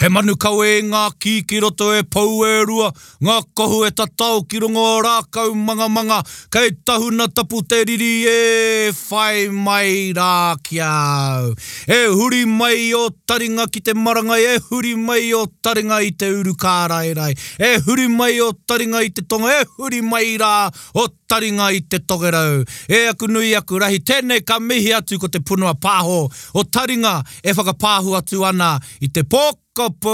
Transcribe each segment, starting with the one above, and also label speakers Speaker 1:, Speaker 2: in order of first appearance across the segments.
Speaker 1: He manu kawe i ngā kī ki roto e pou e rua, ngā kohu e tatao ki rongo o rākau mangamanga, kei tahuna tapu te riri e whai mai rā ki a au. E huri mai i ō taringa ki te marangai, e huri mai i ō taringa i te uru kāraerae, e huri mai i ō taringa i te tonga, e huri mai rā ō taringa i te tokerau. E aku nui i aku rahi, tēnei ka mihi atu ko te punua pāho o taringa e whakapāhu atu ana i te pokapū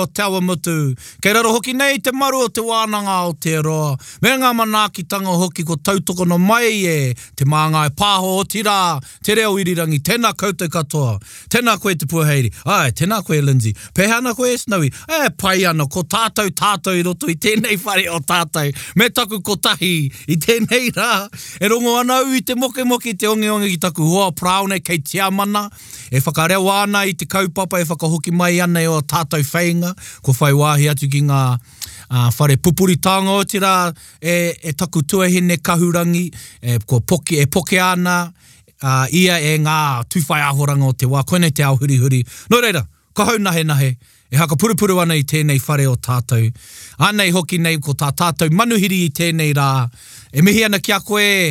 Speaker 1: o Te Awamutu, kei raro hoki nei te maru o Te Wānanga Aotearoa, me ngā manaakitanga hoki kua tautokona mai e Te Māngai Pāho, otirā, Te Reo Irirangi, tēnā koutou katoa, tēnā koe Te Puaheiri, āe, tēnā koe Lindsay, pēhea ana koe e Snowy, ē, pai ana, ko tātou tātou i roto i tēnei whare o tātou, me taku kotahi i tēnei rā, e rongo ana au i te mokemoke i te ongeonge ki taku hoa parāone kei Tiamana, E whakarewa ana i te kaupapa e whakahoki mai ana e ō tātou wheinga, kua whai wāhi atu ki ngā whare pupuri taonga otirā e taku tuahine kahurangi e pokea ana ia e ngā tūwhai āhoranga o te wā, koinei te ao hurihuri. Nō reira, ko hau nahenahe e hakapurupuru ana i tēnei whare o tātou, anei hoki nei ko tā tātou manuhiri i tēnei rā, e mihi ana ki a koe e.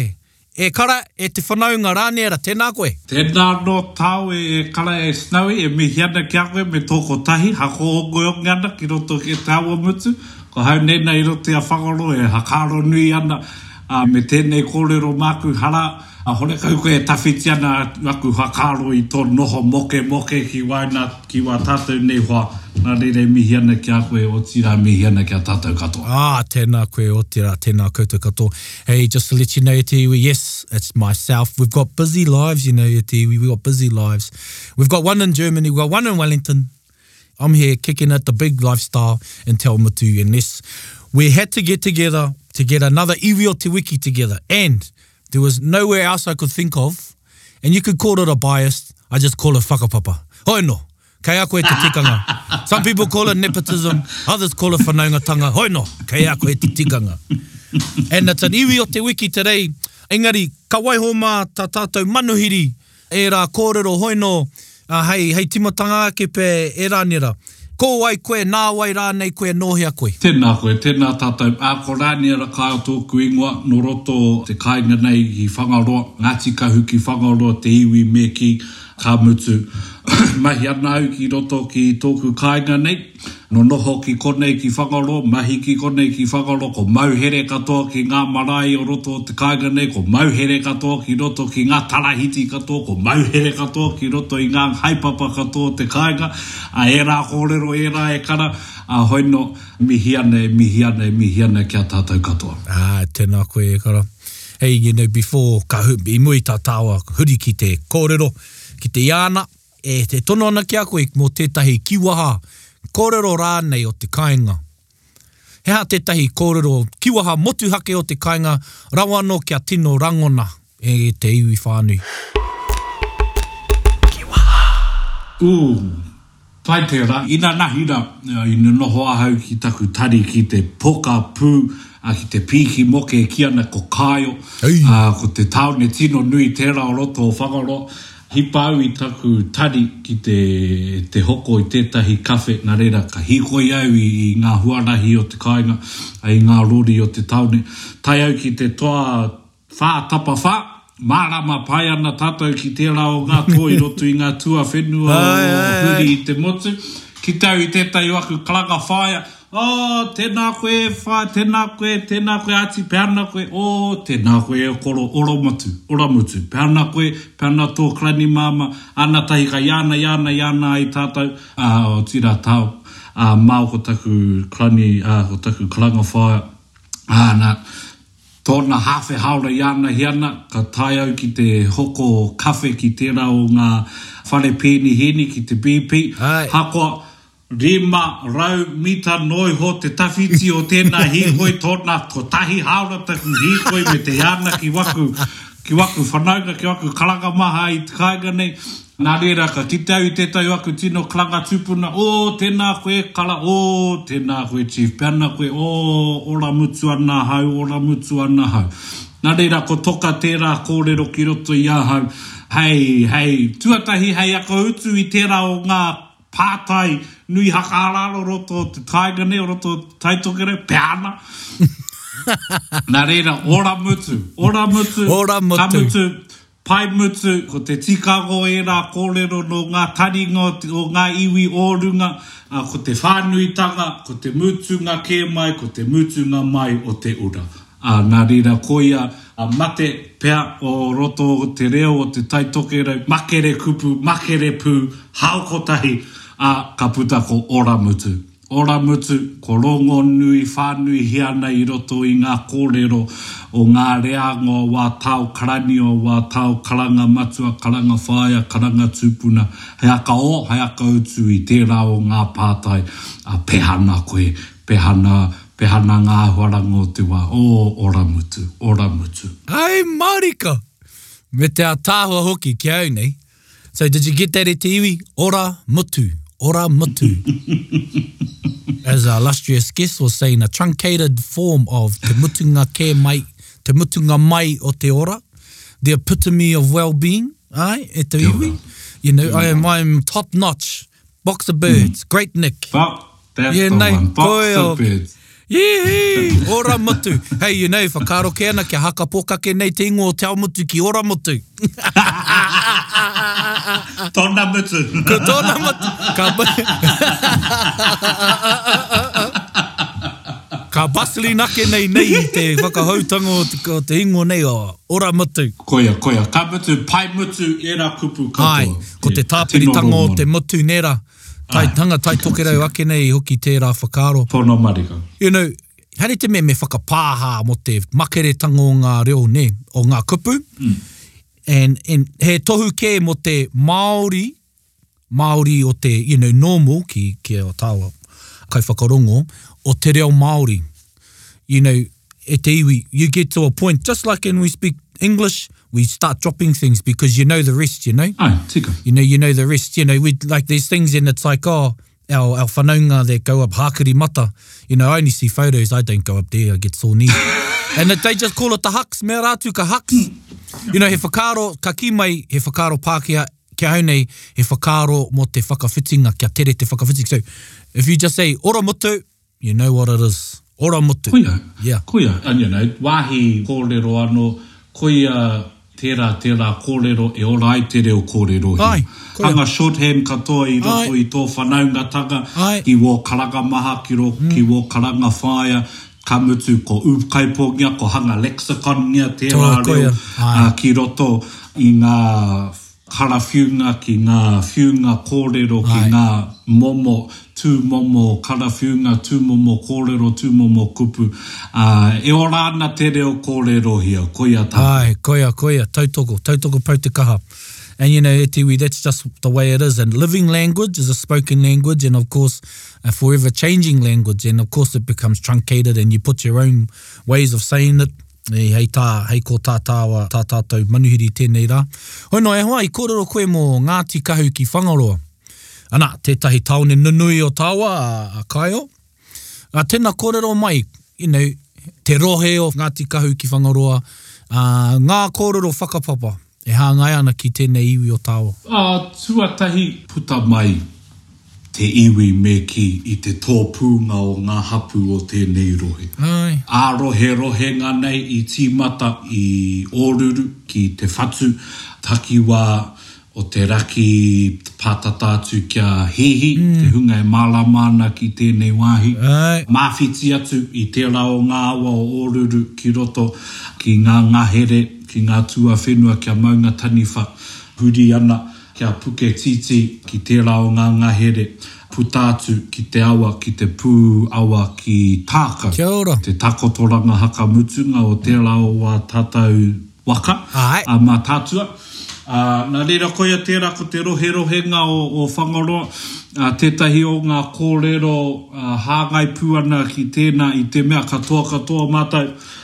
Speaker 1: E kara, e te whanaunga Raniera, tēnā koe.
Speaker 2: Tēnā anō tāu e e kara e Snowy, e mihi ana ki a koe me tō kotahi, hako ongeonge ana ki roto ki te awa ngutu, ko hau nei na i roto i a Whangaro e hakaaro nui ana, a, me tēnei kōrero māku hara, a horekau koe e tawhiti ana aku whakaaro i tō noho mokemoke ki waena, ki wā tātou nei hoa, nā reira e mihi ana ki a koe, otirā mihi ana ki a tātou katoa.
Speaker 1: Ā, tēnā koe, otirā, tēnā koutou katoa. Hey, just to let you know, e te iwi, yes, it's myself. We've got busy lives, you know, e te iwi, we've got busy lives. We've got one in Germany, we've got one in Wellington. I'm here kicking it, the big lifestyle in Te Awamutu, and yes, we had to get together to get another iwi o te wiki together, and there was nowhere else I could think of, and you could call it a bias, I just call it whakapapa. Hoi no! Kei a koe te tikanga. Some people call it nepotism, others call it whanaungatanga, hoi noa, kei a koe te tikanga. And it's an iwi o te wiki te rei, engari, ka waiho mā tā tātou manuhiri ērā kōrero hoi noa, hei, hei timatanga ake pea e Rāniera. Ko wai koe, nā wai rānei koe, nō hea koe?
Speaker 2: Tēnā koe, tēnā tātou. Ā, ko Rāniera Kāo tōku ingoa, nō roto o te kāinga nei i Whangaroa, Ngāti Kahu ki Whangaroa te iwi me kī, Ka mutu, mahi ana au ki roto ki tōku kāinga nei, nō noho ki konei ki Whangaro, mahi ki konei ki Whangaro, ko mauhere katoa ki ngā marae o roto o te kāinga nei, ko mauhere katoa ki roto ki ngā tarahiti katoa, ko mauhere katoa ki roto i ngā haepapa katoa o te kāinga, a ērā kōrero, ērā e kara, a hoino, mihi ana e mihi ana e mihi ana ki a tātou katoa.
Speaker 1: Ā, tēnā koe e kara. Hei, you know, before, ka hu, i mua i tā tāua huri ki te kōrero, ki te iāna, e, e tono ana ki a koe mō tētahi kiwaha kōrero rānei o te kāinga. He aha tētahi kōrero, kiwaha motuhake o te kāinga rawa anō kia tino rangona e te iwi whānui?
Speaker 2: Kiwaha! Ooh! Kai tērā, inanahi rā, ina noho ahau ki taku tari ki te pokapū, ā, ki te pīki moke e kī ana ko Kāio, ā, ko te tāone tino nui tērā o roto o Whangaroa. Hipa au i taku tari ki te, te hoko i tētahi kawhe, nā reira, ka hīkoi au i, i ngā huarahi o te kāinga, i ngā rori o te tāone. Tae au ki te toa, Whā tapawhā, mārāma pai ana tātou ki tērā o ngā toa i roto i ngā tuawhenua o huri i te motu, ki te au i tētahi o aku karanga whāia, Oh, tēnā koe e whā, tēnā koe, tēnā koe Āti, pea ana koe, oh, tēnā koe e koro, ora motu, ora motu, pea ana koe, pea ana tō karani māmā, ana tahi ka iāna, iāna, iāna ai tātou, ah, otirā tāo, ah, māo ko taku karani, ah, ko taku karanga whāia, ah, nā. Tōna hāwhe haora i ānahi ana, ka tae au ki te hoko kawhe ki tērā o ngā whare pēnihini ki te BP. Ahakoa, rima rau mita noa iho te tawhiti o tēnā hīkoi, tōna kotahi haora taku hīkoi me te ana ki waku, ki waku whanaunga, ki waku karanga maha i te kāinga nei. Nā reira ka kite au i tētahi o aku tino karanga tūpuna, Ō, tēnā koe, Kara, ō, tēnā koe, Chief, peana koe, Ō, ora mutu ana ahau, ora mutu ana ahau. Nā reira ko Toka tērā kōrero ki roto i ahau hei, hei tuatahi, hei ako utu i tērā o ngā pātai nui hakahararo o roto o te kāinga nei, o roto o te Tai Tokerau, peana. Nā reira, ora mutu, ora mutu,
Speaker 1: Ora mutu.
Speaker 2: ka mutu, Paemutu, ko te tikanga o ērā kōrero nō ngā taringa o ngā iwi ō runga, ā, ko te whānuitanga, ko te mutunga kē mai, ko te mutunga mai o te ura. Ā, nā reira, koia a mate pea o roto o te reo o Te Tai Tokerau, makere kupu, makere pū, hao kotahi, ā, ka puta ko Oramutu. Ora mutu, ko rongonui whānuihia ana i roto i ngā kōrero o ngā reanga o wā tao karani, o wā tao karanga matua, karanga whāia, karanga tūpuna, he aka ō, he aka utu i tērā o ngā pātai, a pehana koe, pehana, pehana ngā āhuaranga o te wā, ō, ora mutu, ora mutu.
Speaker 1: Hei mārika! Me te ataahua hoki ki au nei, So did you get that e te iwi? Ora mutu, ora mutu. As our illustrious guest was saying, a truncated form of te mutunga kē mai, te mutunga mai o te ora, the epitome of well-being, ae, e te iwi. You know, I am, I am top notch. Box of Birds, mm. Great Nick.
Speaker 2: Box, that's
Speaker 1: yeah,
Speaker 2: the
Speaker 1: nei,
Speaker 2: one. Box of Birds.
Speaker 1: Yeehee! Ora motu. Hey, you know, whakaro ke ana kia haka pokake nei te ingo o te ao motu ki ora motu.
Speaker 2: tona motu.
Speaker 1: Ko tona motu. Ka, ka bustling ake nei nei i te whakahoutanga o te, o te ingo nei o ora motu.
Speaker 2: Koia, koia. Ka motu, pai motu, era kupu katoa.
Speaker 1: Hai. Ko te tāpiritanga o te motu nera, tai hanga, tai tokerau ake nei hoki tērā whakaaro.
Speaker 2: Pono marika.
Speaker 1: You know, haere te mea me whakapāha mo te makeretanga o ngā reo, nē, o ngā kupu, and, and he tohu kē mo te Māori, Māori o te, you know, normal, ki, ki a tāua kaiwhakarongo, o te reo Māori. you know, e te iwi, you get to a point, just like when we speak English, we start dropping things because you know the rest, you know?
Speaker 2: Ai, tika.
Speaker 1: You know, you know the rest, you know, we, like there's things and it's like, oh, our, our whanaunga that go up Hākari Mata, you know, I only see photos, I don't go up there, I get sore knee. and it, they just call it the hucks, mea rātu ka hucks. Hmm. you know, he whakaaro, ka ki mai, he whakaaro Pākehā, kia hau nei, he whakaaro mō te whakawhitinga, kia tere te whakawhitinga. So, if you just say, ora motu, You know what it is, ora motu!
Speaker 2: Koia, koia, and you know, wāhi kōrero anō, koia tērā, tērā kōrero e ora ai te reo
Speaker 1: kōrerohia.
Speaker 2: Hanga shorthand katoa i roto i tō whanaungatanga, ki wō karanga maha, ki rō, ki wō karanga whāia, ka mutu ko ūpkaipongia, ko hanga lexicon-ngia tērā reo ki roto i ngā. Karawhiunga ki ngā whiunga kōrero ki ngā momo, tūmomo karawhiunga, tūmomo kōrero, tūmomo kupu, ā, e ora ana te reo kōrerohia, koia tātou.
Speaker 1: Āe, koia, koia, tautoko, tautoko pau te kaha. And you know, e te iwi, that's just the way it is, and living language is a spoken language and of course a forever changing language and of course it becomes truncated and you put your own ways of saying it, Nei, hei tā, hei ko tā tāua, tā tātou manuhiri tēnei rā. Hoi noa ehoa, i kōrero koe mō Ngāti Kahu ki Whangaroa. Ana, tētahi tāone nunui o tāua, a Kaeo. Ā, tēnā kōrero mai, you know, te rohe o Ngāti Kahu ki Whangaroa, ā, ngā kōrero whakapapa. E hāngai ana ki tēnei iwi o Tāo.
Speaker 2: Ā, tuatahi puta mai te iwi me kī i te tōpūnga o ngā hapū o tēnei rohe. Āe. Āroherohenga nei i tīmata i Ōruru ki te whatu takiwā o te raki pātata atu ki a Hīhī, te hunga e mārāma ana ki tēnei wāhi.
Speaker 1: Āe.
Speaker 2: Māwhiti atu i tērā o ngā awa o Ōruru ki roto ki ngā ngahere. Ki ngā tuawhenua kia maunga taniwha huri ana, kia puke titi ki tērā o ngā ngahere, puta atu ki te awa, ki te pū awa ki Tākau.
Speaker 1: Kia ora.
Speaker 2: Te takotoranga haka mutunga o tērā o wā tātau waka, a Mātaatua. Nā reira, koia tērā ko te roherohenga o Whangaroa, tētahi o ngā kōrero hāngai pū ana ki tēnā i te mea katoa katoa mātau,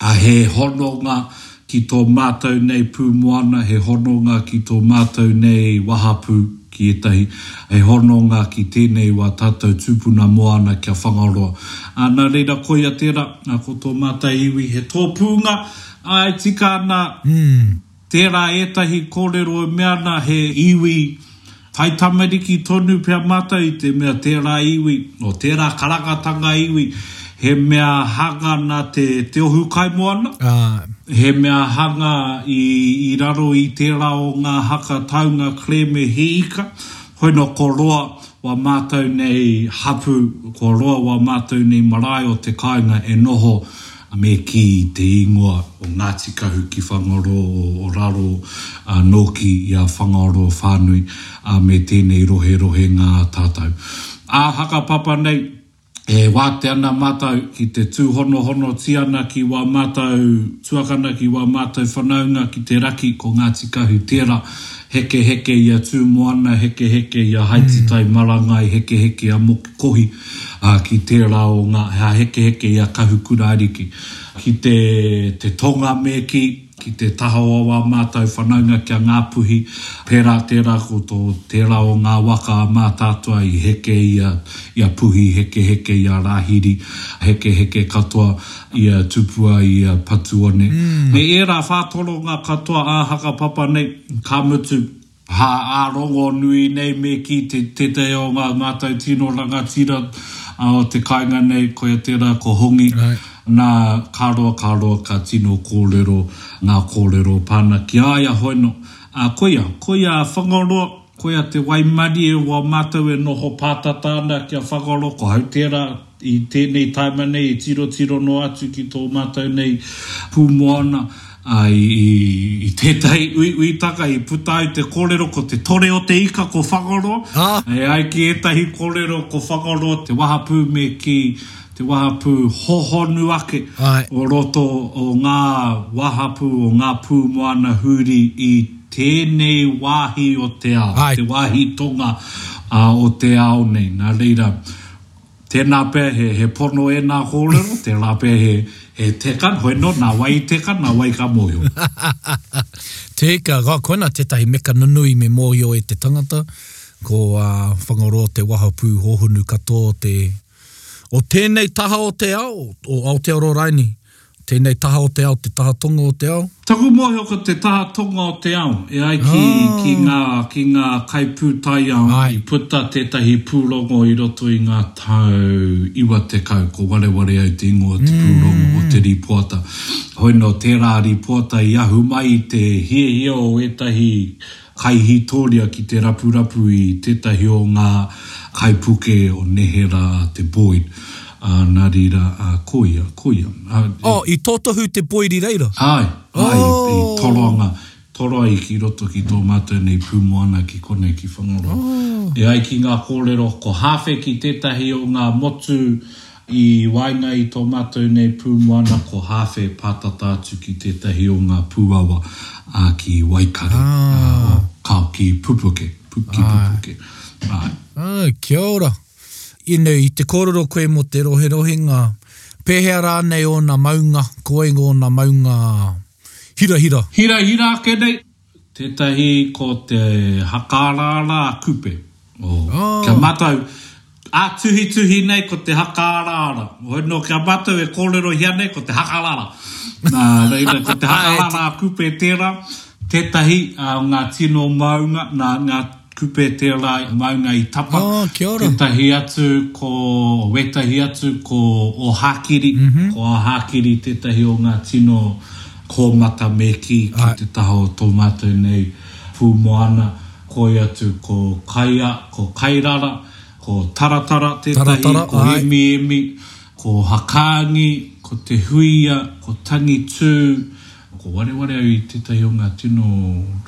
Speaker 2: A he hononga ki tō mātou nei pūmoana, he hononga ki tō mātou nei wahapū ki ētahi, he hononga ki tēnei wā tātou tūpuna moana kia whangaroa. Ā, nā reira koia tērā, ko tō mātou iwi he tōpūnga, āe, tika ana. Tērā ētahi kōrero e mea ana he iwi hai tamariki tonu pea mātou i te mea tērā iwi, nō tērā karangatanga iwi, he mea hanga nā te Te Ohu Kaimoana, he mea hanga i raro i tērā o ngā haka taunga kerēme he ika, hoi nō ko roa wā mātou nei hapū, ko roa wā mātou nei marae o te kāinga e noho me kī te īngoa o Ngāti Kahu ki Whangaroa o raro nōki i a Whangaroa whānui, ā, me tēnei roherohenga tātou. Ā hakapapa nei, e wātea ana mātou ki te tūhonohonotia ana ki wā mātou tuakana, ki wā mātou whanaunga ki te raki, ko Ngāti Kahu tērā, hekeheke i a Tūmoana, hekeheke i a Haititai Marangai, hekeheke a Mokohi, ā, ki tērā o ngā hāhekeheke i a Kahukura ariki. Ki te te tonga me kī, ki te taha o awā mātou whanaunga ki a Ngāpuhi, pērā tērā ko tō tērā o ngā waka a Mātaatua i heke i a i a Puhi hekeheke i a Rāhiri hekeheke katoa i a Tupua i a Patuone me ērā whātoronga katoa ā-hakapapa nei, ka mutu. Hā, ā, rongonui nei me kī tētahi o ngā mātau tino rangatira o te kāinga nei, koia tērā ko Hongi. Nā, ka roa, ka roa, ka tino kōrero ngā kōrero o Pana ki a ia hono. Ā, koia, koia a Whangaroa, koia te waimarie o a mātau e noho pātata ana ki a Whangaroa, ko hau tērā. I tēnei taima nei i tirotiro noa atu ki tō mātou nei pūmoana, ā, i tētahi uiuitaka i puta ai te kōrero ko te tore o te ika ko Whagoro, e ai ki ētahi kōrero ko Whagoro te wahapū me kī, te wahapū hohonu ake o roto o ngā wahapū o ngā pūmoana huri i tēnei wāhi o te ao, te wāhi tonga o te ao nei. Nā reira, Tēnā pea he, he pono ēnā kōrero, tēnā pea he, he teka, hoi nō, nā wai i teka, nā wai ka mōhio.
Speaker 1: Teka, ka, koina tētahi meka nunui me mōhio e te tangata, ko, ā, Whangaroa te wahapū hōhonu katoa o te, o tēnei taha o te ao, o Aotearoa raini. Tēnei taha o te ao, te taha tonga o te ao.
Speaker 2: Taku mōhio ko te taha tonga o te ao, e ai ki, ki ngā, ki ngā kaipūtaiao i puta tētahi pūrongo i roto i ngā tau iwa tekau, ko Wareware au te ingoa o te pūrongo, o te rīpoata. Hoi nō, tērā rīpoata i ahu mai i te hiahia o ētahi Kaihītoria ki te rapurapu i tētahi o ngā kaipuke o nehe rā, te Boyd, ā, nā reira, ā, koia, koia, ā,
Speaker 1: Oh, i totohu te Boyd i reira?
Speaker 2: Āe, āe, i, i toroanga, Oh! toroa i ki roto ki tō mātou nei pūmoana ki konei ki Whangaroa. Oh! E ai ki ngā kōrero, ko Hāwhe ki tētahi o ngā motu, I waenga i tō mātou nei pūmoana ko Hāwhe pātata atu ki tētahi o ngā pūawa ki Waikare, ki Pupuke, ki Pupuke,
Speaker 1: āe. Āe, kia ora. Inu, i te kōrero koe mō te roherohenga, pēhea rānei ōna maunga, koingo ōna maunga
Speaker 2: hirahira? Hirahira ake nei. Tētahi ko te hakaaraara a Kupe. Kia mātou ā-tuhituhi nei ko te hakaaraara. Hoi nō kia mātou e kōrerohia nei ko te hakarara. Nā reira ko te hakarara a Kupe tērā, tētahi o ngā tino māunga, nā, ngā. Kupe tela maunga i tapa.
Speaker 1: Oh kia ora.
Speaker 2: Tetahi atu ko wetahi atu ko Ohakiri, ko Ohakiri tetahi o nga tino komata me ki ki te taha o to matou nei pumoana, koi atu ko Kaia, ko Kairara, ko Taratara tetahi, ko Emiemi, ko Hakaangi, ko Te Huia, ko Tangitu, Ko wareware au i tetahi o nga tino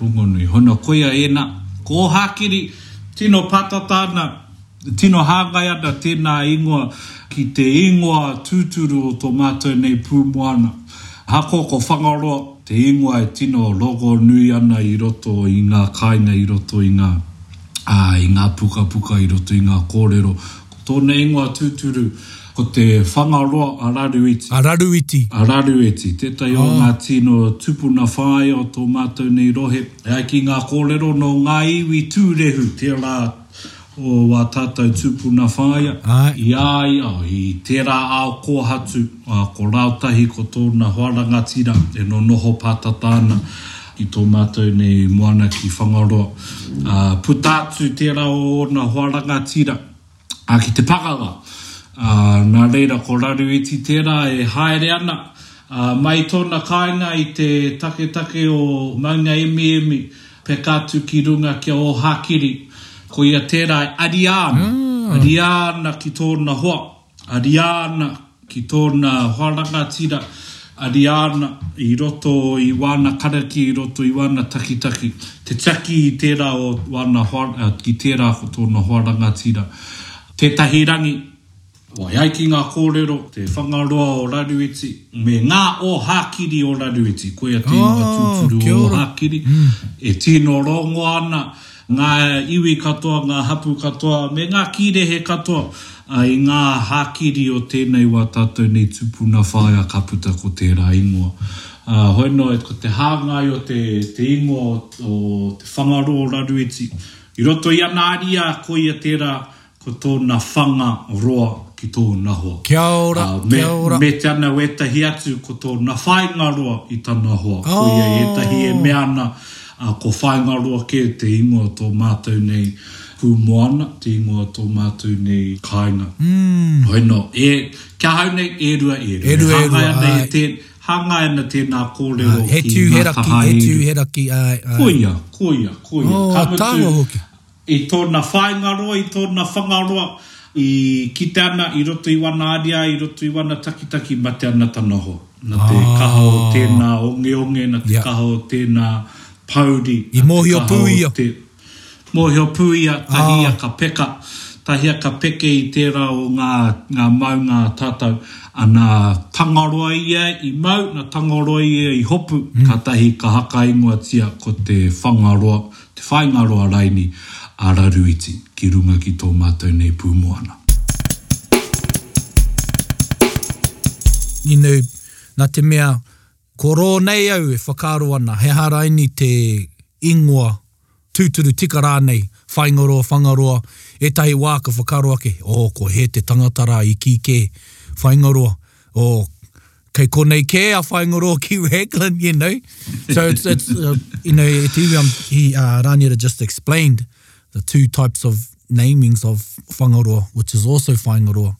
Speaker 2: rongonui hono koia ena, ko Ohakiri, tino patata ana, tino hangai ana tena ingoa ki te ingoa tuturu o to matou nei pumoana. Ahako ko Whangaroa te ingoa e tino rogonui ana i roto i nga kainga i roto i nga i nga pukapuka i roto i nga korero, ko tona ingoa tuturu, Ko te Whangaroa a Raruiti.
Speaker 1: A Raruiti.
Speaker 2: A Raruiti, tētahi o ngā tino tupuna whāea o tō mātou nei rohe. E ai ki ngā kōrero nō ngā iwi tūrehu tērā o wā tātou tūpuna
Speaker 1: whāea.
Speaker 2: I a ia, i tērā ao kōhatu, ko Raotahi ko tōna hoa rangatira e nonoho pātata ana i tō mātou nei moana ki Whangaroa. Puta atu tērā o ōna hoa rangatira. ā, ki te pakanga. Ā, nā reira ko Raruiti tērā e haere ana, ā, mai tōna kāinga i te taketake o Maungaemiemi, peka atu ki runga ki a Ōhākiri. Koia tērā e ariā ana, ariā ana ki tōna hoa, ariā ana, ki tōna hoa rangatira a Riāna i roto i wāna karakia, i roto i wāna takitaki, te tiaki i tērā o wāna hoa, ki tērā ko tōna hoa rangatira tētahi rangi. Wai ai ki ngā kōrero, Te Whangaroa o Raruiti me Ngā Ōhākiri o Raruiti, koia
Speaker 1: te
Speaker 2: ingoa tūturu o Ōhākiri, e tino rongoa ana ngā iwi katoa, ngā hapū katoa, me ngā kīrehe katoa i ngā hākiri o tēnei wā tātou nei tūpuna whāea ka puta ko tērā ingoa. Hoi noa, ko te hāngai o te ingoa o Te Whangarō Raruiti, i roto i ana ariā koia tērā Ko tōna whanga roa ki tōna hoa.
Speaker 1: Kia ora, kia ora.
Speaker 2: Me mete ana wētahi atu ko tōna whāinga roa i tana hoa. Oh.
Speaker 1: Koia
Speaker 2: ētahi e mea ana, a, ko whāinga roa kē te ingoa o tō mātou nei kūmoana, te ingoa o tō mātou nei kāinga. Mm. Hoi nō, e, ki ahau nei, e rua, e rua.
Speaker 1: E rua, e rua, ai.
Speaker 2: E hāngai ana e tē, hāngai ana tēnā kōrero ki ngā
Speaker 1: taha e
Speaker 2: rua.
Speaker 1: He tū,
Speaker 2: he raki,
Speaker 1: he tū, he raki, ai, ai.
Speaker 2: Koia, koia, koia.
Speaker 1: Oh,
Speaker 2: ka mutu.
Speaker 1: Otāua hoki.
Speaker 2: I tōna whāingaroa, i tōna whangaroa, i kite ana i roto i wana ariā, i roto i wana takitaki, mate ana tana hoa. Na te kaha o tēnā ongeonge, na te kaha o tēnā
Speaker 1: pouri,
Speaker 2: na te kaha o te. I mōhio pū ia.
Speaker 1: Mōhio pū ia, tahi ia
Speaker 2: ka peka, tahi ia ka peke i tērā o ngā, ngā maunga a tātou. Ana Tangaroa ia i mau, na Tangaroa ia i hopu, katahi ka haka ingoatia ko te Whangaroa. Te whaingaro a Raini, a Raruiti, ki runga ki tō mātou nei pūmoana.
Speaker 1: Inu, Na te mea, ko rō nei au e whakaaro ana, he aha Raini te ingoa, tūturu tika rānei, Whaingaroa, Whangaroa, ētahi wā ka whakaaro ake, oh, ko hē te tangata rā i kī kē, Whaingaroa. or kei konei kē a Whaingoro ki Raglan, you know. So it's, it's uh, you know, e te iwi, um, he, uh, Raniera just explained the two types of namings of Whangaroa, which is also Whaingaroa.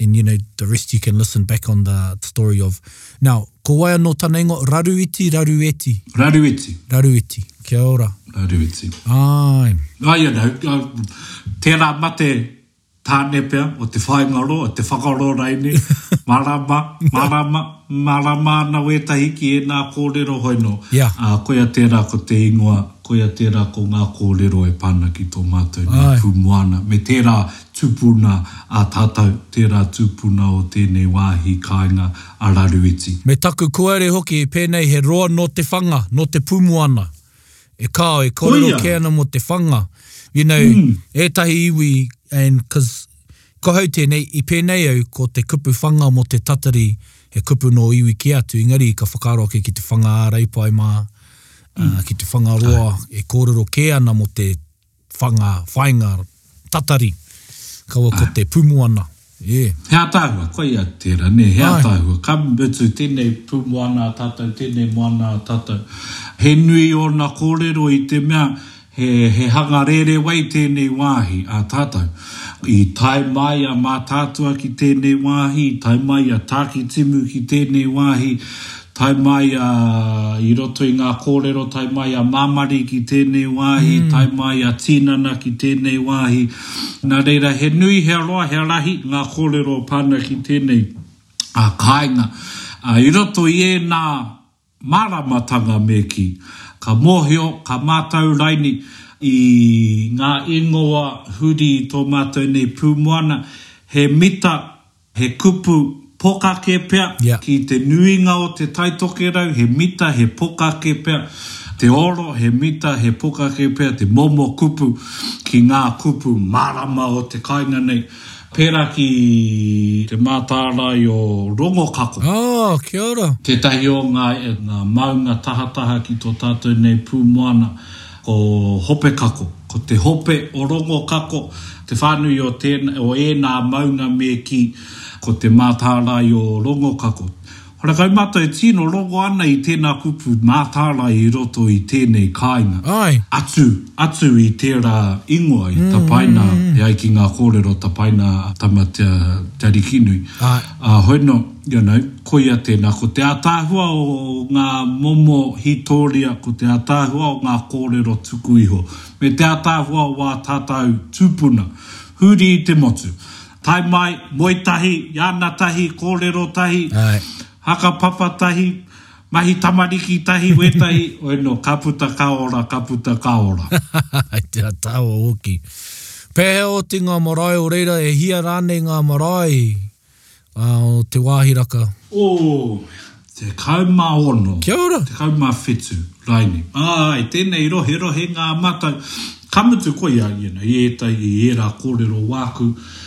Speaker 1: And, you know, the rest you can listen back on the story of... Now, ko wai anō tana ingo? Raruiti, Rarueti.
Speaker 2: Raruiti.
Speaker 1: Raruiti. Kia ora.
Speaker 2: Raruiti.
Speaker 1: Ai.
Speaker 2: Ai, anō. Tēnā mate, Tāne pea, o te whāinga roa, te whakaroa raine, marama, marama, marama ana wētahi ki ēnā kōrero hoino, ā, koia tērā ko te ingoa, koia tērā ko ngā kōrero e pā ana ki tō mātou nei pūmoana. Me tērā tūpuna a tātou, tērā tūpuna o tēnei wāhi kāinga a Raruiti.
Speaker 1: Me taku kuare hoki, pēnei he roa nō te whanga, nō te pūmoana. e kao, e
Speaker 2: korero
Speaker 1: ke ana mo te whanga, you know, mm. etahi iwi, and cause ko hau tēnei, i pēnei au, ko te kupu whanga mo te tatari, he kupu no iwi ki atu, ingari ka whakaaro ake ki te whanga ārai pai mā, mm. uh, ki te whanga roa, e korero ke ana mo te whanga, whainga tatari, kaua ko te pūmoana,
Speaker 2: e. He ataahua, koia tera ne,
Speaker 1: he
Speaker 2: ataahua, ka mutu tenei pūmoana a tatou, tenei moana a tatou. He nui ona korero i te mea, he, he hanga rerewei tenei wahi a tatou. I tae mai a Mataatua ki tenei wahi, i tae mai a Taakitimu ki tenei wahi, Tae mai a, i roto i ngā kōrero, tae mai a Māmari ki tēnei wāhi, tae mai a Tīnana ki tēnei wāhi. Nā reira, he nui, he aroa, he rahi ngā kōrero pā ana ki tēnei kāinga. I roto i ēnā māramatanga me kī, ka mōhio, ka mātau raini i ngā ingoa huri i tō mātou nei pūmoana, he mita, He kupu pokake pea ki te nuinga o te taitokerau, he mita, he pokake pea te oro, he mita, he pokake pea te momo kupu ki ngā kupu marama o te kainga nei, pērā ki te mātārae o Rongokako.
Speaker 1: Oh, kia ora.
Speaker 2: Tētahi o ngā maunga tahataha ki tō tātou nei pūmoana. Ko hope kako, ko te hope o Rongokako te whānui o tēnā, o ēnā maunga me kī, ko te mātārae o Rongokako. Hora kau mātou e tīno rongo ana i tēnā kupu mātārae i roto i tēnei kāinga.
Speaker 1: Āe.
Speaker 2: Atu, atu i tērā ingoa i tapaina e ai ki ngā kōrero tapaina a Tama Te Arikinui.
Speaker 1: Āe.
Speaker 2: Ā, hoi nō, you know, koia tēnā, ko te ātaahua o ngā momo hītōria, ko te ātaahua o ngā kōrero tuku iho, me te ātaahua o ā tātau tūpuna, huri i te motu. Tae mai, moe tahi, iana tahi, kōrero tahi, hakapapa tahi, Mahi tamariki tahi wetahi oi no ka puta ka
Speaker 1: ora ka puta ka ora. Hai te ataahua hoki. Pehea oti nga marae o reira e hia ranei nga marae a o te wahi
Speaker 2: raka? Oh, tekau ma ono.
Speaker 1: Kia ora.
Speaker 2: Tekau ma whetu, raine. Ah, i tenei rohe rohe nga matau. Ka mutu koia, you know, i etahi, i era korero waku.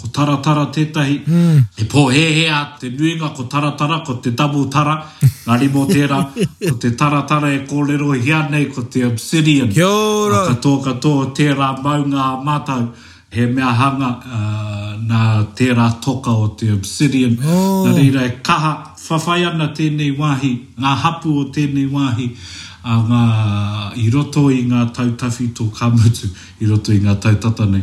Speaker 2: Ko Taratara tētahi, he pōhēhēa te nuinga ko Taratara, ko te double tara, engari mō tērā, ko te Taratara e kōrerohia nei ko te obsidian.
Speaker 1: Kia ora!
Speaker 2: Katoa katoa tērā maunga a mātou, he mea hanga nā tērā toka o te obsidian. Nā reira e kaha, whawhai ana tēnei wāhi, ngā hapū o tēnei wāhi, ngā, i roto i ngā tau tawhito ka mutu, i roto i ngā tau tata nei.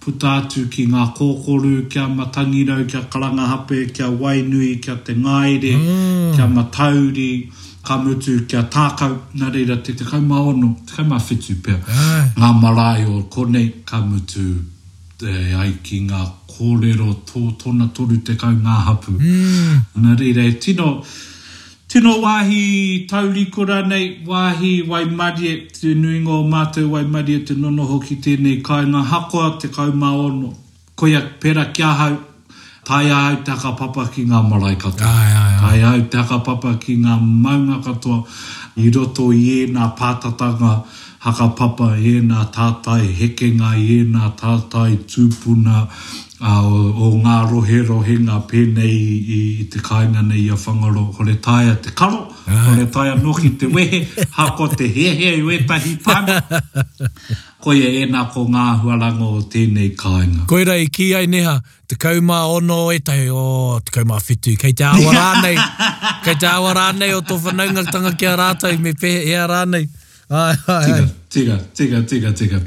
Speaker 2: puta atu ki ngā kōkorū, kia matangirau, kia karangahape, kia wainui, kia te ngaere, kia matauri, ka mutu kia tākau, nā reira te 16, 17
Speaker 1: pea
Speaker 2: ngā marae o konei, ka mutu e ai ki ngā kōrero tōna 30 ngā hapū, nā reira e tino. Tino wāhi tauriko rānei, wāhi waimarie, te nuinga o mātou waimarie te nonoho ki tēnei kāinga hakoa, 16. Koia, pērā ki ahau, tae ahau te hakapapa ki ngā marae katoa.
Speaker 1: Ae, ae, ae.
Speaker 2: Tae ahau te hakapapa ki ngā maunga katoa i roto i ēnā pātatanga, Hakapapa i ēnā tātai hekenga, i ēnā tātai tūpuna o ngā roherohenga pēnei i te kāinga nei i a Whangaro, hore taea te karo, hore taea noki te wehe, hako te hiahia i wētahi tāne. Koia ēnā ko ngā ahuaranga o tēnei kāinga.
Speaker 1: Koira i kī ai neha, 16 ētahi, o, 17, kei te awa rānei, kei te awa rānei o tō whanaungatanga ki a rātou me pehea rānei. Tika,
Speaker 2: tika, tika, tika, tika.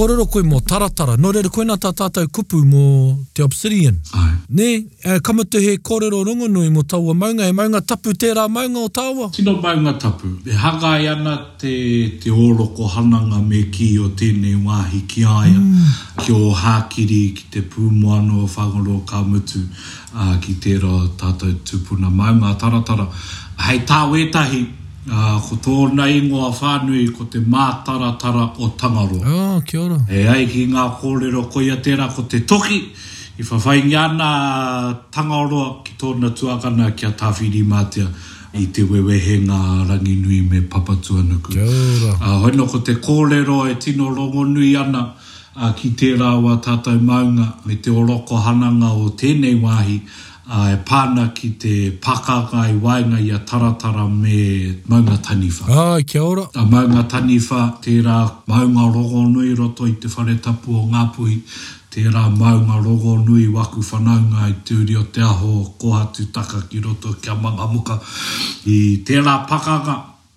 Speaker 1: Kōrero koe mō taratara. Nō reira, koinā tā tātou kupu mō te obsidian.
Speaker 2: Āe.
Speaker 1: Nē? Ka mutu he kōrero rongonui mō taua maunga. He maunga tapu tērā maunga o tāua?
Speaker 2: Tino maunga tapu. E hāngai ana te, te ōrokohananga me kī o tēnei wāhi ki a ia, ki ō hākiri, ki te pūmoana o Whangaroa, ka mutu. ā, ki tērā tātou tupuna maunga taratara. Hei tā wētahi, ko tōna ingoa whānui ko te Mātaratara o Tangaroa.
Speaker 1: Oh, kia ora.
Speaker 2: E ai ki ngā kōrero koia tērā ko te toki i whawhaingia ana a Tangaroa ki tōna tuakana ki a Tāwhirimātea i te wewehenga a Ranginui me Papatuanuku.
Speaker 1: Kia ora.
Speaker 2: Ā, hoi nō ko te kōrero e tino rongonui ana, Ā, ki tērā o ā tātou maunga me te orokohananga o tēnei wāhi, ā, e pā ana ki te pakanga i waenga i a Taratara me Maunga Taniwha.
Speaker 1: Ā, kia ora.
Speaker 2: A Maunga Taniwha, tērā maunga rongonui roto i te whare tapu o Ngāpuhi, tērā maunga rongonui waku whanaunga i te uri o te aho o Kohatu taka ki roto ki a Mangamuka. I tērā pakanga.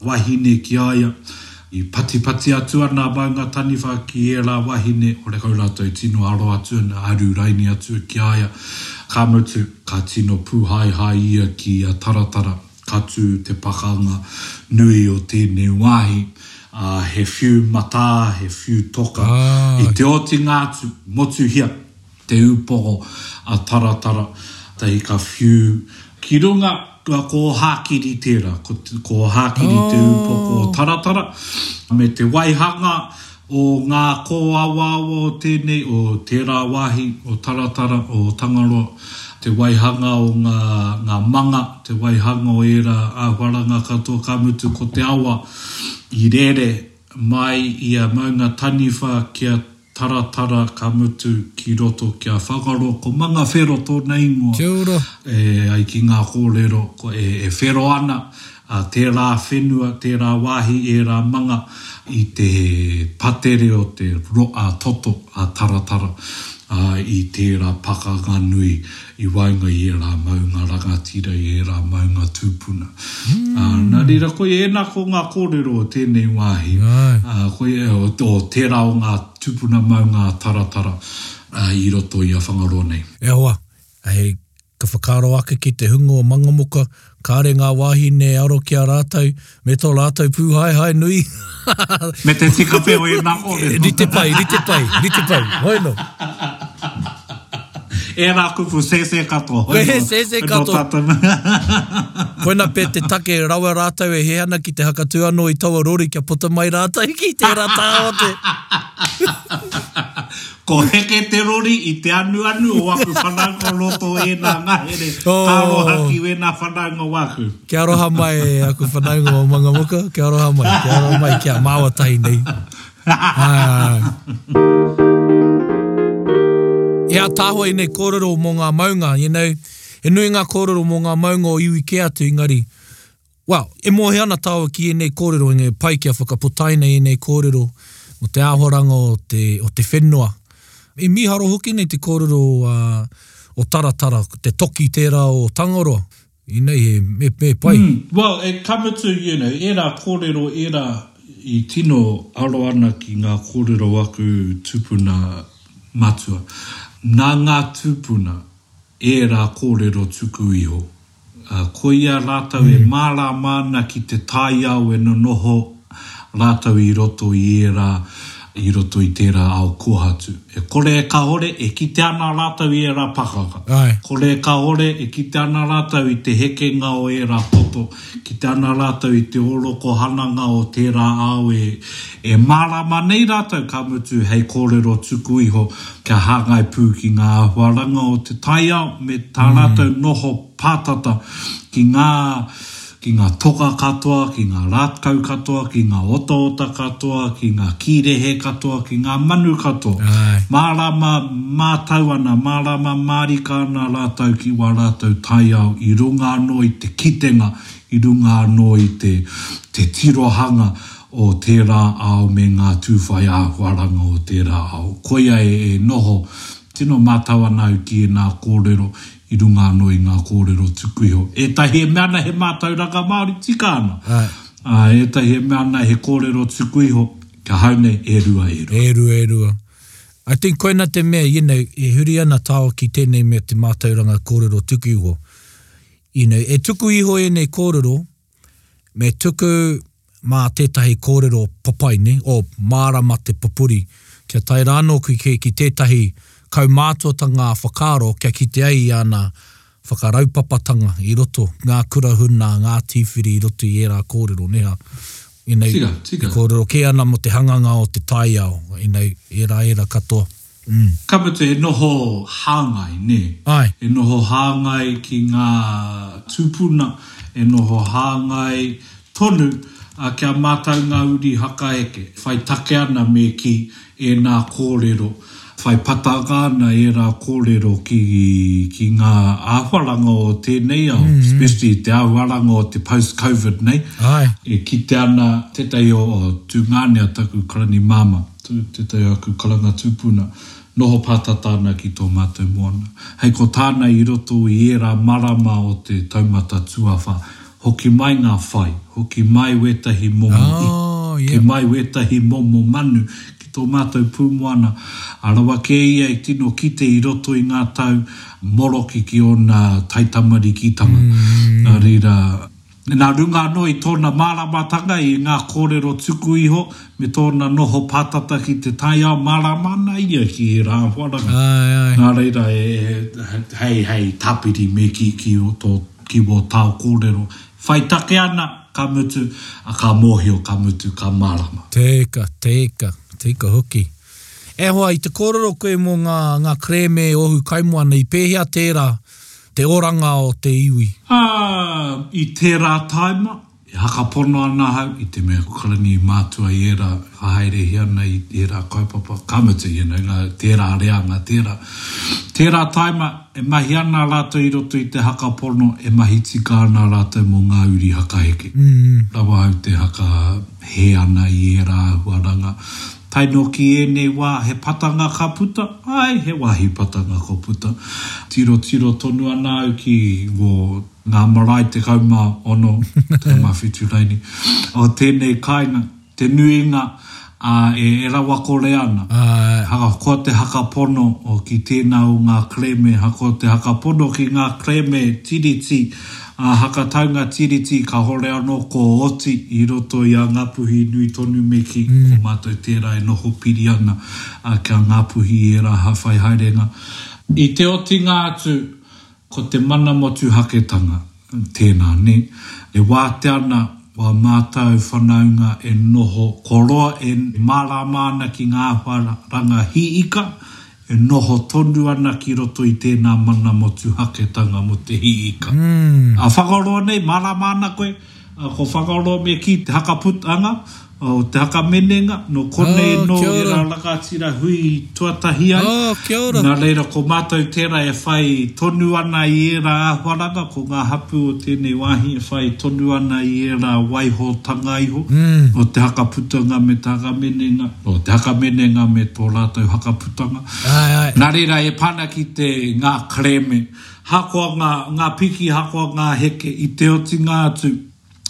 Speaker 2: Wahine ki a ia. I patipati atu ana a Maunga Taniwha ki ērā wahine o Rekau rātou tino aro atu ana, aru raini atu ki a ia. Ka mutu, ka tino pūhaehae ia ki a Taratara, ka tū te pakanga nui o tēnei wāhi, ā, he whiu matā, he whiu toka, i te otinga atu, motuhia! Te Ūpoho a Taratara, tahi ka whiu ki runga, kua kōhākiri tērā, ko te kōhākiri te Ūpoko o Taratara, me te waihanga o ngā kōawaawa o tēnei, o tērā wāhi, o Taratara, o Tangaroa, te waihanga o ngā, ngā manga, te waihanga o ērā āhuaranga katoa, ka mutu ko te awa i rere mai i a Maunga Taniwha ki a. Taratara ka mutu ki roto ki a Whagaro, ko Manga Whero tōna ingoa.
Speaker 1: Kia ora.
Speaker 2: E ai ki ngā kōrero, ko e whero ana, a, tērā whenua, tērā wāhi ērā manga i te patere o te roa toto a Taratara, a, i tērā pakanga nui. i waenga i ērā maunga rangatira, i ērā maunga tūpuna. Nā reira, koia, ēnā ko ngā kōrero o tēnei wāhi, koia, o tērā o ngā tūpuna maunga taratara i roto i a Whangaroa nei.
Speaker 1: E hoa, hei, ka whakaaro ake ki te hunga o Mangamoka, Kāre ngā wāhine e aro ki a rātou me tō rātou pūhaehae nui.
Speaker 2: Me te tika peo e nā kōrero.
Speaker 1: Rite pai, rite pai, rite pai. Hoi
Speaker 2: nō. Ērā kupu sēsē katoa,
Speaker 1: hoi nō. Sēsē katoa. Koina pea te take rawa rātou e hē ana ki te hakatū anō i taua rori kia puta mai rātou ki tērā taha o te.
Speaker 2: Ko Heke te rori i te anuanu o aku whanau ko roto ēnā ngahere ka aroha ki wēnā whanaunga waku.
Speaker 1: Kia aroha mai aku whanaunga o Mangamuka, kia aroha mai, kia aroha mai ki a māua tahi nei. E ataahua enei korero mo nga maunga, you know, he nui nga korero mo nga maunga o iwi ke atu engari Well, e moe ana taua ki enei korero enge pai kia whakapotaina enei korero mo te ahoranga o te, o te whenua. I miharo hoki nei te korero a, o Taratara, te toki tera o Tangaroa. Inei he, me, me pai. Mm,
Speaker 2: well, e ka mutu, you know, era korero era i tino aro ana ki nga korero o aku tupuna matua. Na nga tupuna era korero tuku iho. Ko ia rātou e mārāma ana ki te taiao e nonoho rātou i roto i ērā, i roto i tērā ao kōhatu. E kore e kāore e kite ana rātou i
Speaker 1: ērā
Speaker 2: pakanga. Kore e kāore e kite ana rātou i te hekenga o ērā poto, kite ana rātou i te orokohananga o tērā ao e, E mārāma nei rātou ka mutu hei kōrero tuku iho kia hāngai pū ki ngā āhuaranga o te taiao me tā rātou noho pātata ki ngā ki ngā toka katoa, ki ngā rātkau katoa, ki ngā otaota katoa, ki ngā kīrehe katoa, ki ngā manu katoa. Mārāma mātau ana, mārāma mārika ana rātou ki wā rātou taiao i runga anō i te kitenga, i runga anō i te tirohanga o tērā ao me ngā tūwhaiāhuaranga o tērā ao. Koia e noho tino mātau ana au ki ēnā kōrero i runga anō i ngā kōrero tuku iho. Ētahi e mea ana he mātauranga Māori tika ana,
Speaker 1: ā,
Speaker 2: ētahi e mea ana he kōrero tuku iho, kia hau nei, e rua, e rua.
Speaker 1: E rua, e rua. I think koina te mea, you know, e huri ana tāua ki tēnei mea te mātauranga kōrero tuku iho. You know, e tuku iho ēnei kōrero, me tuku mā tētahi kōrero papai nei, o, mārama te pupuri, kia tae rā nōku ki, ki tētahi kaumātuatanga whakaaro kia kite ai i ana whakaraupapatanga i roto, ngā kura huna, ngā tīwhiri i roto i ērā kōrero, nē hā?
Speaker 2: Ina i,
Speaker 1: i kōrero kē ana mō te hanganga o te taiao, ina i, ērā, ērā katoa. Ka
Speaker 2: mutu e noho hāngai, nē.
Speaker 1: Āe.
Speaker 2: E noho hāngai ki ngā tūpuna, e noho hāngai tonu ki a mātou ngā uri hakaeke. Whai take ana me kī ēnā kōrero, whai pataga ana ērā kōrero ki ngā āhuaranga o tēnei ao, especially te āhuaranga o te post Covid nei.
Speaker 1: Āe.
Speaker 2: E kitea ana tētahi o tū ngāne a taku karani māmā. Tū tētahi o aku karanga tūpuna, noho pātata ana ki tō mātou moana. Hei ko tāna i roto i ērā marama o te taumata tuawha, hoki mai ngā whai, hoki mai wētahi momo
Speaker 1: ika,
Speaker 2: hoki mai wētahi momo manu ki tō mātou pūmoana, ā, rawa kē ia i tino kite i roto i ngā tau, moroki ki ōna taitamarikitanga. Nā reira, Nā runga anō i tōna māramatanga i ngā kōrero tuku iho me tōna noho pātata ki te taiao, mārāma ana ia ki
Speaker 1: ērā ahuaranga.
Speaker 2: Nā reira, hei, hei tāpiri me kī ki ō tō, ki wō tāo kōrero, whai take ana, ka mutu, ā, ka mōhio, ka mutu, ka mārama.
Speaker 1: Teka, teka, teka hoki. E hoa, i te kōrero koe mō ngā, ngā kerēme e Ohu Kaimoana, i pēhea tērā Te oranga o te iwi.
Speaker 2: Ā, i tērā tāima, e hakapono ana ahau i te mea ko Kalanui i mātua i ērā e whakahaerehia ana i ērā kaupapa, ka mutu, you know, ngā, tērā reanga, tērā. Tērā tāima, e mahi ana rātou i roto i te hakapono, e mahi tika ana rātou mō ngā uri hakaheke. Rawa au te haka hē ana i ērā āhuaranga. Tae noa ki ēnei wā he patanga ka puta, āe he wāhi patanga ka puta. Tirotiro tonu ana au ki wō ngā marae 16, 17 rāi nei, o tēnei kāinga, te nuinga ā e rawakore ana. Ahakoa te haka pono ki tēnā o ngā kerēme, ahakoa te haka pono ki ngā kerēme Tiriti, Ā haka taunga Tiriti kahore anō ko oti i roto i a Ngapuhi nui tonu me ki ko mātou tērā e noho piri ana a kia Ngapuhi i ērā hawhai haerenga. I te otinga atu ko te mana motuhaketanga tēnā nē, e wātea ana wā mātou whanaunga e noho ko roa e mārāma ana ki ngā wharanga hī ika E noho tonu ana ki roto i tēnā mana motuhaketanga mō te hī ika. A Whangaroa nei, mārāma ana koe, ko Whangaroa me kī te haka putanga, o te haka
Speaker 1: menenga,
Speaker 2: nō
Speaker 1: konei
Speaker 2: anō ērā rangatira hui tuatahi ai. Nā reira, ko mātou tērā e whai tonu ana i ērā āhuaranga, ko ngā hapū o tēnei wāhi e whai tonu ana i ērā waihotanga iho, o te haka putanga me te haka menenga. Nō te hakamenenga me tō rātou hakaputanga. Nā reira, e pā ana ki te ngā kerēme. Ahakoa ngā, ngā piki, ahakoa ngā heke, i te otinga atu,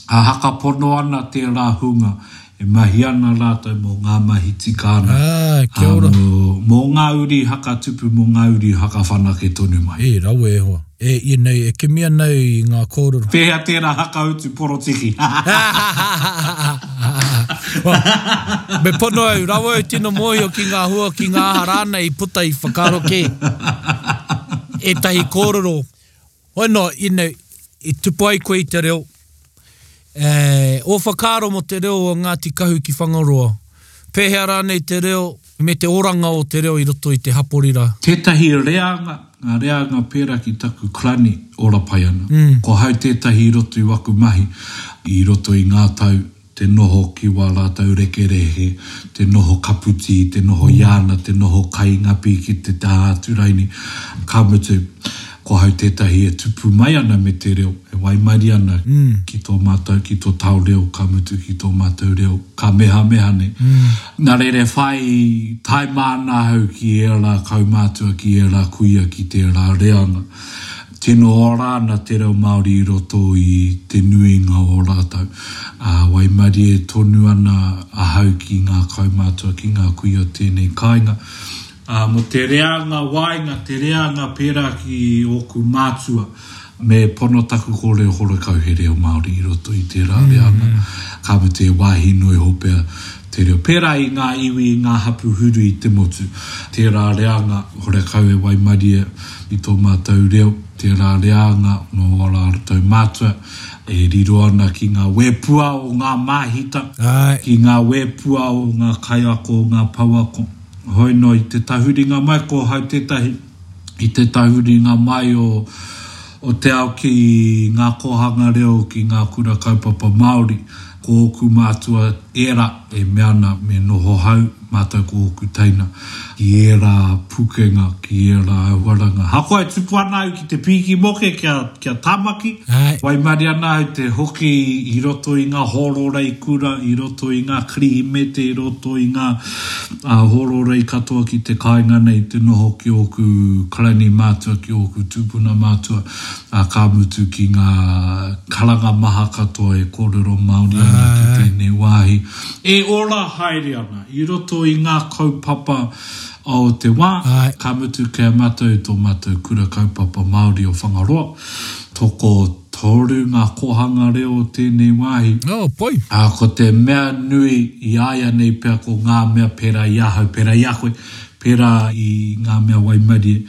Speaker 2: ā, hakapono ana tērā hunga e mahi ana rātou mō ngā mahi tika ana,
Speaker 1: ā,
Speaker 2: mō, mō ngā uri hakatupu, mō ngā uri hakawhanake tonu mai.
Speaker 1: Ī, rawe e hoa. E ia nei, e kimi ana i ngā kōrero.
Speaker 2: Pēhea tērā hakautu porotiki? Hahahaha.
Speaker 1: Me pono au, rawe au tino mōhio ki ngā hua, ki ngā aha rānei i puta i whakaaro kē. Ētahi kōrero. Hoi noa, you know, i tupu ai koe i te reo, E, ō whakaaro mō te reo o Ngāti Kahu ki Whangaroa, pēhea rānei te reo me te oranga o te reo i roto i te hapori rā?
Speaker 2: Tētahi reanga, ngā reanga pērā ki taku Krani, ora pai ana. Ko hau tētahi i roto i waku mahi i roto i ngā tau. te noho ki wā rātou rekerehe, te noho kaputī, te noho iāna, te noho kaingapī ki te taha atu raini, ka mutu, ko hau tētahi e tupu mai ana me te reo, e waimarie ana ki tō mātou, ki tō tāu reo, ka mutu ki tō mātou reo, ka mehameha nei. Nā reira e whai taima ana ahau ki ērā kaumātua, ki ērā kuia, ki tērā reanga. Tino ora ana te reo Māori i roto i te nuinga o rātou. Waimarie tonu ana ahau ki ngā kaumātua, ki ngā kui o tēnei kāinga. Mō te reanga waenga, te reanga pērā ki ōku mātua, me pono taku kōrero horekau he reo Māori i roto i tērā reanga, ka mate e wāhi noa iho pea. Te reo pērā i ngā iwi, i ngā hapū huru i te motu. Tērā reanga horekau e waimarie i tō mātou reo, tērā reanga nō ō rātou mātua e riro ana ki ngā wēpua o ngā māhita, ki ngā wēpua o ngā kaiako o ngā pouako. Hoi noa i te tahuringa mai ko hau tētahi. i te tahuringa mai o o te ao ki ngā kōhanga reo ki ngā kura kaupapa Māori. Ko ōku mātua ērā e mea ana me noho hau mātou ko ōku teina ki ērā pukenga, ki ērā auaranga. Hakoa e tupu ana au ki te pīki moke kia kia Tāmaki, waimarie ana au te hoki i roto i ngā hōrorei kura, i roto i ngā Kirihimete, i roto i ngā Ā, hororei katoa ki te kāinga nei te noho ki ōku Kalani mātua, ki ōku tūpuna mātua, ā, ka mutu ki ngā karanga maha katoa e kōrero Māori ana ki tēnei wāhi, e ora haere ana i roto i ngā kaupapa o te wā, ka mutu kei a mātou tō mātou Kura Kaupapa Māori o Whangaroa, toko. Toru ngā kōhanga reo o tēnei wāhi, ā, ko te mea nui i āianei pea ko ngā mea pērā i ahau, pērā i a koe, pērā i ngā mea waimarie.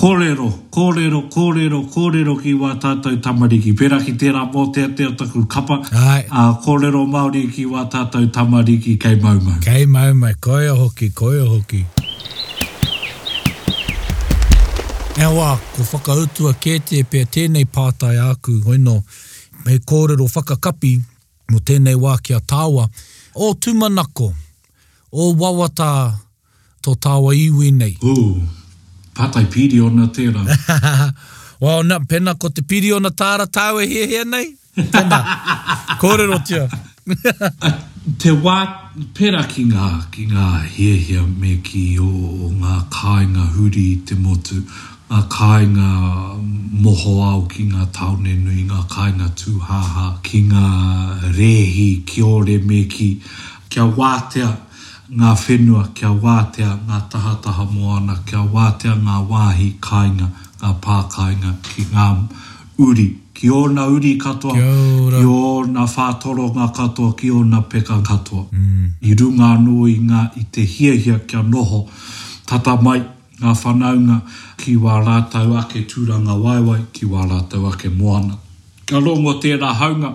Speaker 2: Kōrero, kōrero, kōrero, kōrero ki wā tātou tamariki, pērā ki tērā mōteatea o taku kapa, ā, kōrero Māori ki wā tātou tamariki kei maumau.
Speaker 1: Kei maumau, koia hoki, koia hoki. Nā wā, kua whakautua kētia pea tēnei pātai āku hoino hei kōrero whakakapi mō tēnei wā ki a Tāwa, ō tūmanako, ō wawata tō Tāwa iwi nei.
Speaker 2: Ū, pātai pīriona tērā.
Speaker 1: Well, nā, pēnā ko te pīriona tāra tāu e hiahia nei? Tena. Kōrerotia.
Speaker 2: Te wā, pērā ki ngā, ki ngā hiahia me kī o ngā kāinga huri i te motu, ngā kāinga mohoao ki ngā tāone nui, ngā kāinga tūhāhā ki ngā rēhi kiore me kī, kia wātea ngā whenua, kia wātea ngā tahataha moana, kia wātea ngā wāhi kāinga, ngā pā kāinga ki ngā. Uri, ki ōna uri katoa,
Speaker 1: Kia ora.
Speaker 2: ki ōna whātoronga katoa, ki ōna peka katoa. I runga anō i ngā, i te hiahia kia noho tata mai ngā whanaunga ki wā rātou ake tūrangawaewae, ki wā rātou ake moana. Ka rongo tērā haunga.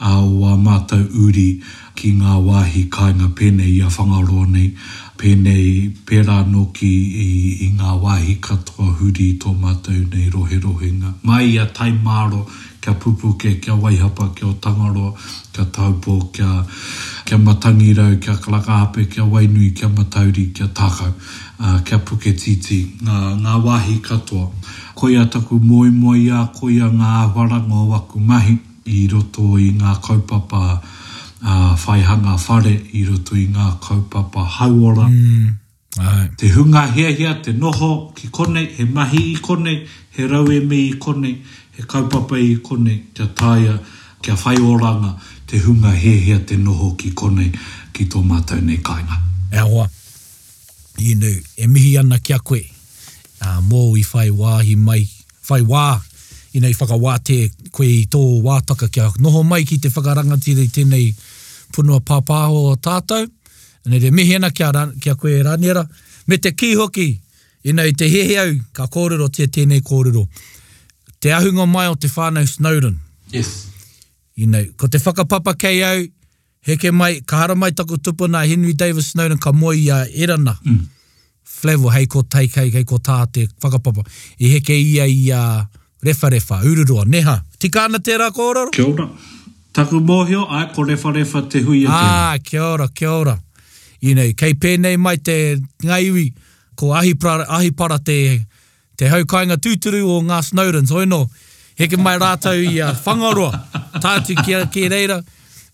Speaker 2: ā, o ā mātou uri ki ngā wāhi kāinga pēnei i a Whangaroa nei, pēnei, pērā nōki i ngā wāhi katoa huri i tō mātou nei roherohenga. Mai i a Tai Māro kia Pupuke, kia Waihapa, kia Otangaroa, kia Taupō, kia, kia Matangirau, kia Karakahape, kia Wainui, kia Matauri, kia Takau, ā, kia Puketiti, ngā, ngā wāhi katoa. Koia taku moemoeā, koia ngā āhuaranga o aku mahi. i roto i ngā kaupapa whaihanga whare, i roto i ngā kaupapa hauora, te hunga hiahia, te noho ki konei, he mahi i konei, he rauemi i konei, he kaupapa i konei, kia taea, kia whai oranga te hunga hiahia te noho ki konei, ki tō mātou nei kāinga.
Speaker 1: E hoa. you know, e mihi ana ki a koe, ā, mōu i whai wāhi mai, whai wā, you know, i whakawātea koe i tō wātaka kia noho mai ki te whakarangatira i tēnei punua pāpāho o tātou, engari e mihi ana ki a, ki a koe e Raniera, me te kī hoki, you know, i te hehe au, ka kōrerotia tēnei kōrero, te ahunga mai o te whānau Snowden.
Speaker 2: Yes.
Speaker 1: You know, ko te whakapapa kei au, Heke mai, ka hara mai taku tupuna a Henry Davis Snowden ka moe i a Erana Flavell hei ko Tai Kei, hei ko Taa te whakapapa. I heke ia i a Rewharewha, Ururoa, neha. Tika ana tera korero?
Speaker 2: Kia ora. Taku mohio, ae, ko Rewharewha te hui a tera.
Speaker 1: Aa, kia ora, kia ora. Inei, kei penei mai te, nga iwi, ko Ahipara, Ahipara te, Te hau kainga tūturu o ngā Snowdens, hoino, heke mai rātou i a Whangaroa, tae atu ki a kē reira,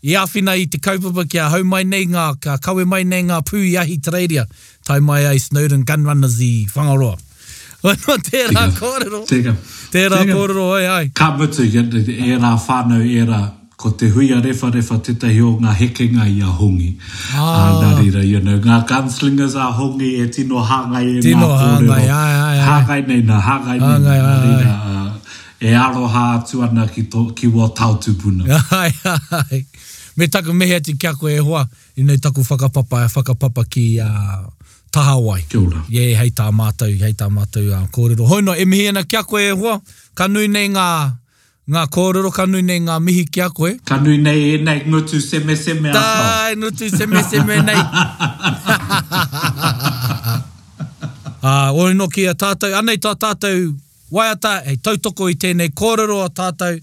Speaker 1: i āwhina i te kaupapa kia hau mai nei ngā, ka kawe mai nei ngā pū i Ahitereiria, tae mai ai Snowden Gunrunners i Whangaroa.
Speaker 3: Hoino, tērā kōrero. Tērā.
Speaker 2: Tērā
Speaker 3: kōrero, oi, ai.
Speaker 2: Ka mutu, ērā whānau, ērā. Ko te Huia Rewharewha tētahi o ngā hekenga i a Hongi. Ā, nā reira, you know, ngā gunslingers a Hongi e tino hāngai e ngā kōrero,
Speaker 3: hāngai
Speaker 2: nei nā, hāngai nei nā, nā reira, e aroha atu ana ki tō, ki wō tao
Speaker 3: tupuna. Āe āe. Me taku mihi atu ki a koe e hoa, ēnei taku whakapapa e whakapapa ki a Tahawai.
Speaker 2: Kia ora.
Speaker 3: Yeah, hei tā mātou, hei tā mātou kōrero. Hoi noa, e mihi ana ki a koe e hoa, ka nui nei ngā, Nga korero ka nui nei nga mihi ki a koe.
Speaker 2: Ka nui nei enei ngutu semeseme a
Speaker 3: kau. Tae ngutu semeseme nei. Aa oe no ki a tatou anei to tatou waiata hei tautoko i tenei korero o tatou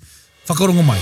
Speaker 3: whakarongo mai.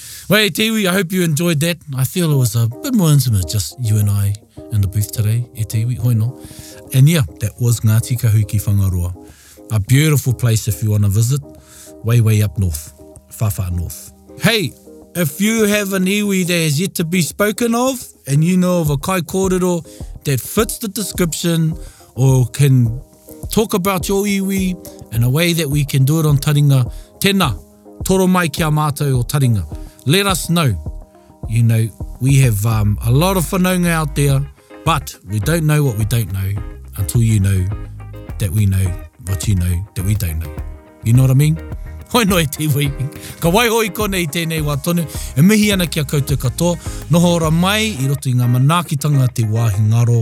Speaker 1: Wei, te I
Speaker 3: hope you enjoyed that. I feel it was a bit more intimate, just you and I in the booth today, e te hoi no. And yeah, that was Ngāti Kahuki Whangaroa. A beautiful place if you want to visit,
Speaker 1: way, way up north, far, far north. Hey, if you have an iwi that has yet to be spoken of, and you know of a kai kōrero that fits the description or can talk about your iwi in a way that we can do it on taringa, tēnā, Toro mai ki a mātou o Taringa. Let us know. You know, we have um, a lot of whanaunga out there, but we don't know what we don't know until you know that we know what you know that we don't know. You know what I mean? Hoi noa e te iwi. Ka waiho i kone i tēnei wā tonu. E mihi ana ki a koutou katoa. Noho ora mai i roto i ngā manaakitanga te wāhi ngaro.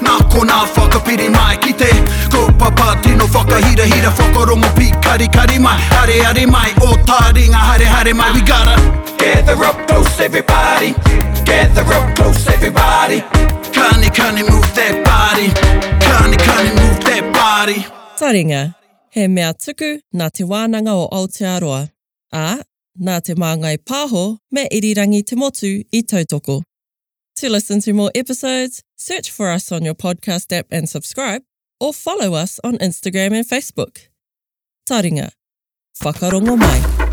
Speaker 4: Nā konā whakapiri mai ki te Kaupapa tino whakahirahira Whakarongo pīkarikari mai Areare mai o tā ringa Harehare mai We gotta Gather up close everybody Gather up close everybody Kani kani move that body Kani kani move that body
Speaker 5: Taringa, he mea tuku nā Te Wānanga o Aotearoa, ā, nā Te Māngai Pāho me Irirangi Te Motu i tautoko. To listen to more episodes, search for us on your podcast app and subscribe, or follow us on Instagram and Facebook. Taringa. Whakarongo mai.